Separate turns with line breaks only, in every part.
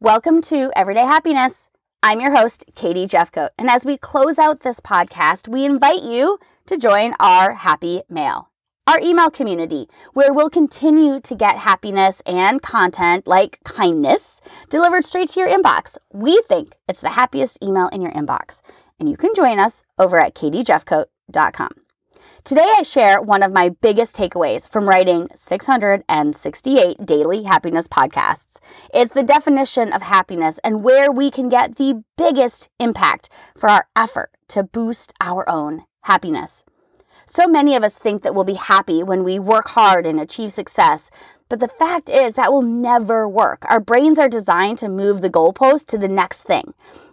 Welcome to Everyday Happiness. I'm your host, Katie Jefcoat. And as we close out this podcast, we invite you to join our Happy Mail, our email community, where we'll continue to get happiness and content like kindness delivered straight to your inbox. We think it's the happiest email in your inbox. And you can join us over at katiejefcoat.com. Today, I share one of my biggest takeaways from writing 668 daily happiness podcasts. It's the definition of happiness and where we can get the biggest impact for our effort to boost our own happiness. So many of us think that we'll be happy when we work hard and achieve success, but the fact is that will never work. Our brains are designed to move the goalpost to the next thing.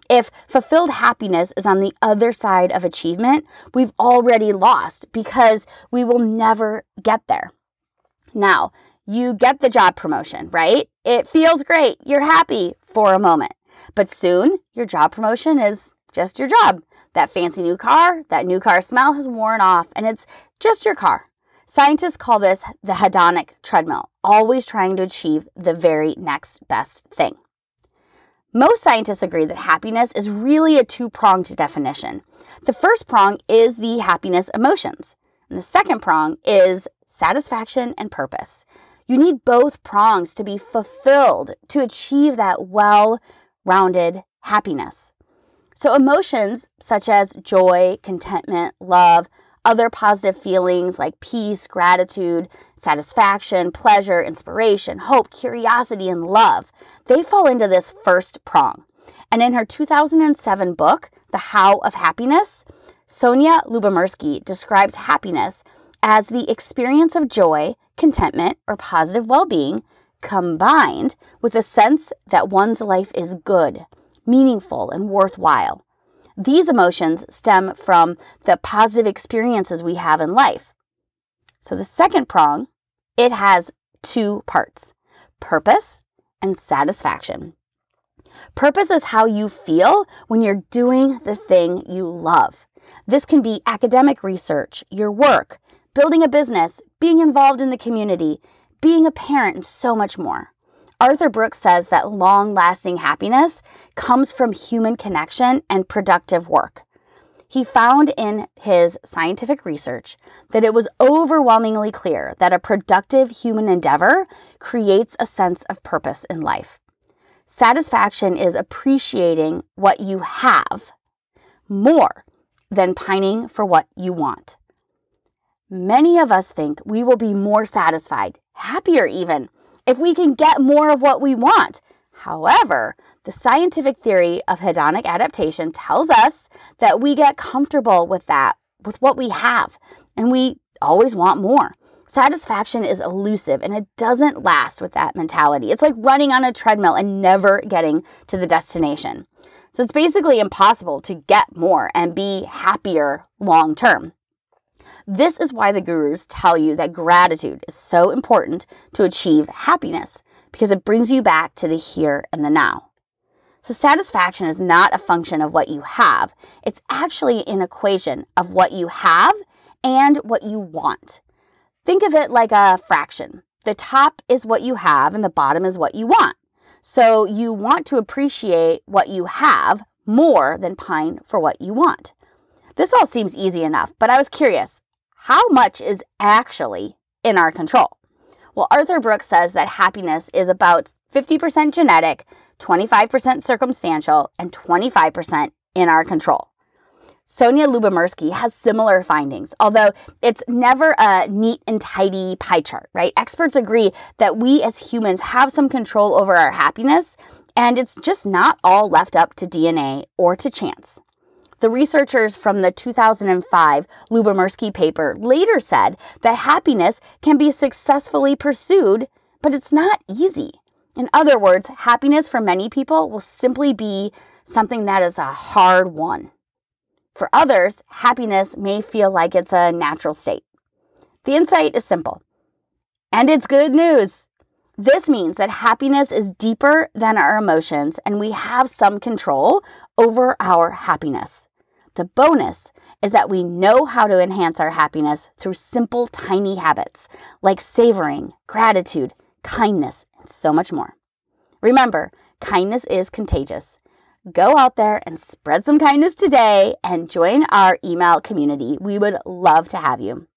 If fulfilled happiness is on the other side of achievement, we've already lost because we will never get there. Now, you get the job promotion, right? It feels great. You're happy for a moment. But soon, your job promotion is just your job. That fancy new car, that new car smell has worn off, and it's just your car. Scientists call this the hedonic treadmill, always trying to achieve the very next best thing. Most scientists agree that happiness is really a two pronged definition. The first prong is the happiness emotions, and the second prong is satisfaction and purpose. You need both prongs to be fulfilled to achieve that well rounded happiness. So, emotions such as joy, contentment, love, other positive feelings like peace, gratitude, satisfaction, pleasure, inspiration, hope, curiosity, and love, they fall into this first prong. And in her 2007 book, The How of Happiness, Sonja Lyubomirsky describes happiness as the experience of joy, contentment, or positive well being combined with a sense that one's life is good, meaningful, and worthwhile. These emotions stem from the positive experiences we have in life. So the second prong, it has two parts purpose and satisfaction. Purpose is how you feel when you're doing the thing you love. This can be academic research, your work, building a business, being involved in the community, being a parent, and so much more. Arthur Brooks says that long lasting happiness comes from human connection and productive work. He found in his scientific research that it was overwhelmingly clear that a productive human endeavor creates a sense of purpose in life. Satisfaction is appreciating what you have more than pining for what you want. Many of us think we will be more satisfied, happier even, if we can get more of what we want. However, the scientific theory of hedonic adaptation tells us that we get comfortable with that, with what we have, and we always want more. Satisfaction is elusive and it doesn't last with that mentality. It's like running on a treadmill and never getting to the destination. So it's basically impossible to get more and be happier long term. This is why the gurus tell you that gratitude is so important to achieve happiness because it brings you back to the here and the now. So, satisfaction is not a function of what you have, it's actually an equation of what you have and what you want. Think of it like a fraction. The top is what you have, and the bottom is what you want. So, you want to appreciate what you have more than pine for what you want. This all seems easy enough, but I was curious how much is actually in our control? Well, Arthur Brooks says that happiness is about 50% genetic, 25% circumstantial, and 25% in our control. Sonja Lyubomirsky has similar findings, although it's never a neat and tidy pie chart, right? Experts agree that we as humans have some control over our happiness, and it's just not all left up to DNA or to chance. The researchers from the 2005 Lyubomirsky paper later said that happiness can be successfully pursued, but it's not easy. In other words, happiness for many people will simply be something that is a hard won. For others, happiness may feel like it's a natural state. The insight is simple, and it's good news. This means that happiness is deeper than our emotions and we have some control over our happiness. The bonus is that we know how to enhance our happiness through simple, tiny habits like savoring, gratitude, kindness, and so much more. Remember, kindness is contagious. Go out there and spread some kindness today and join our email community. We would love to have you.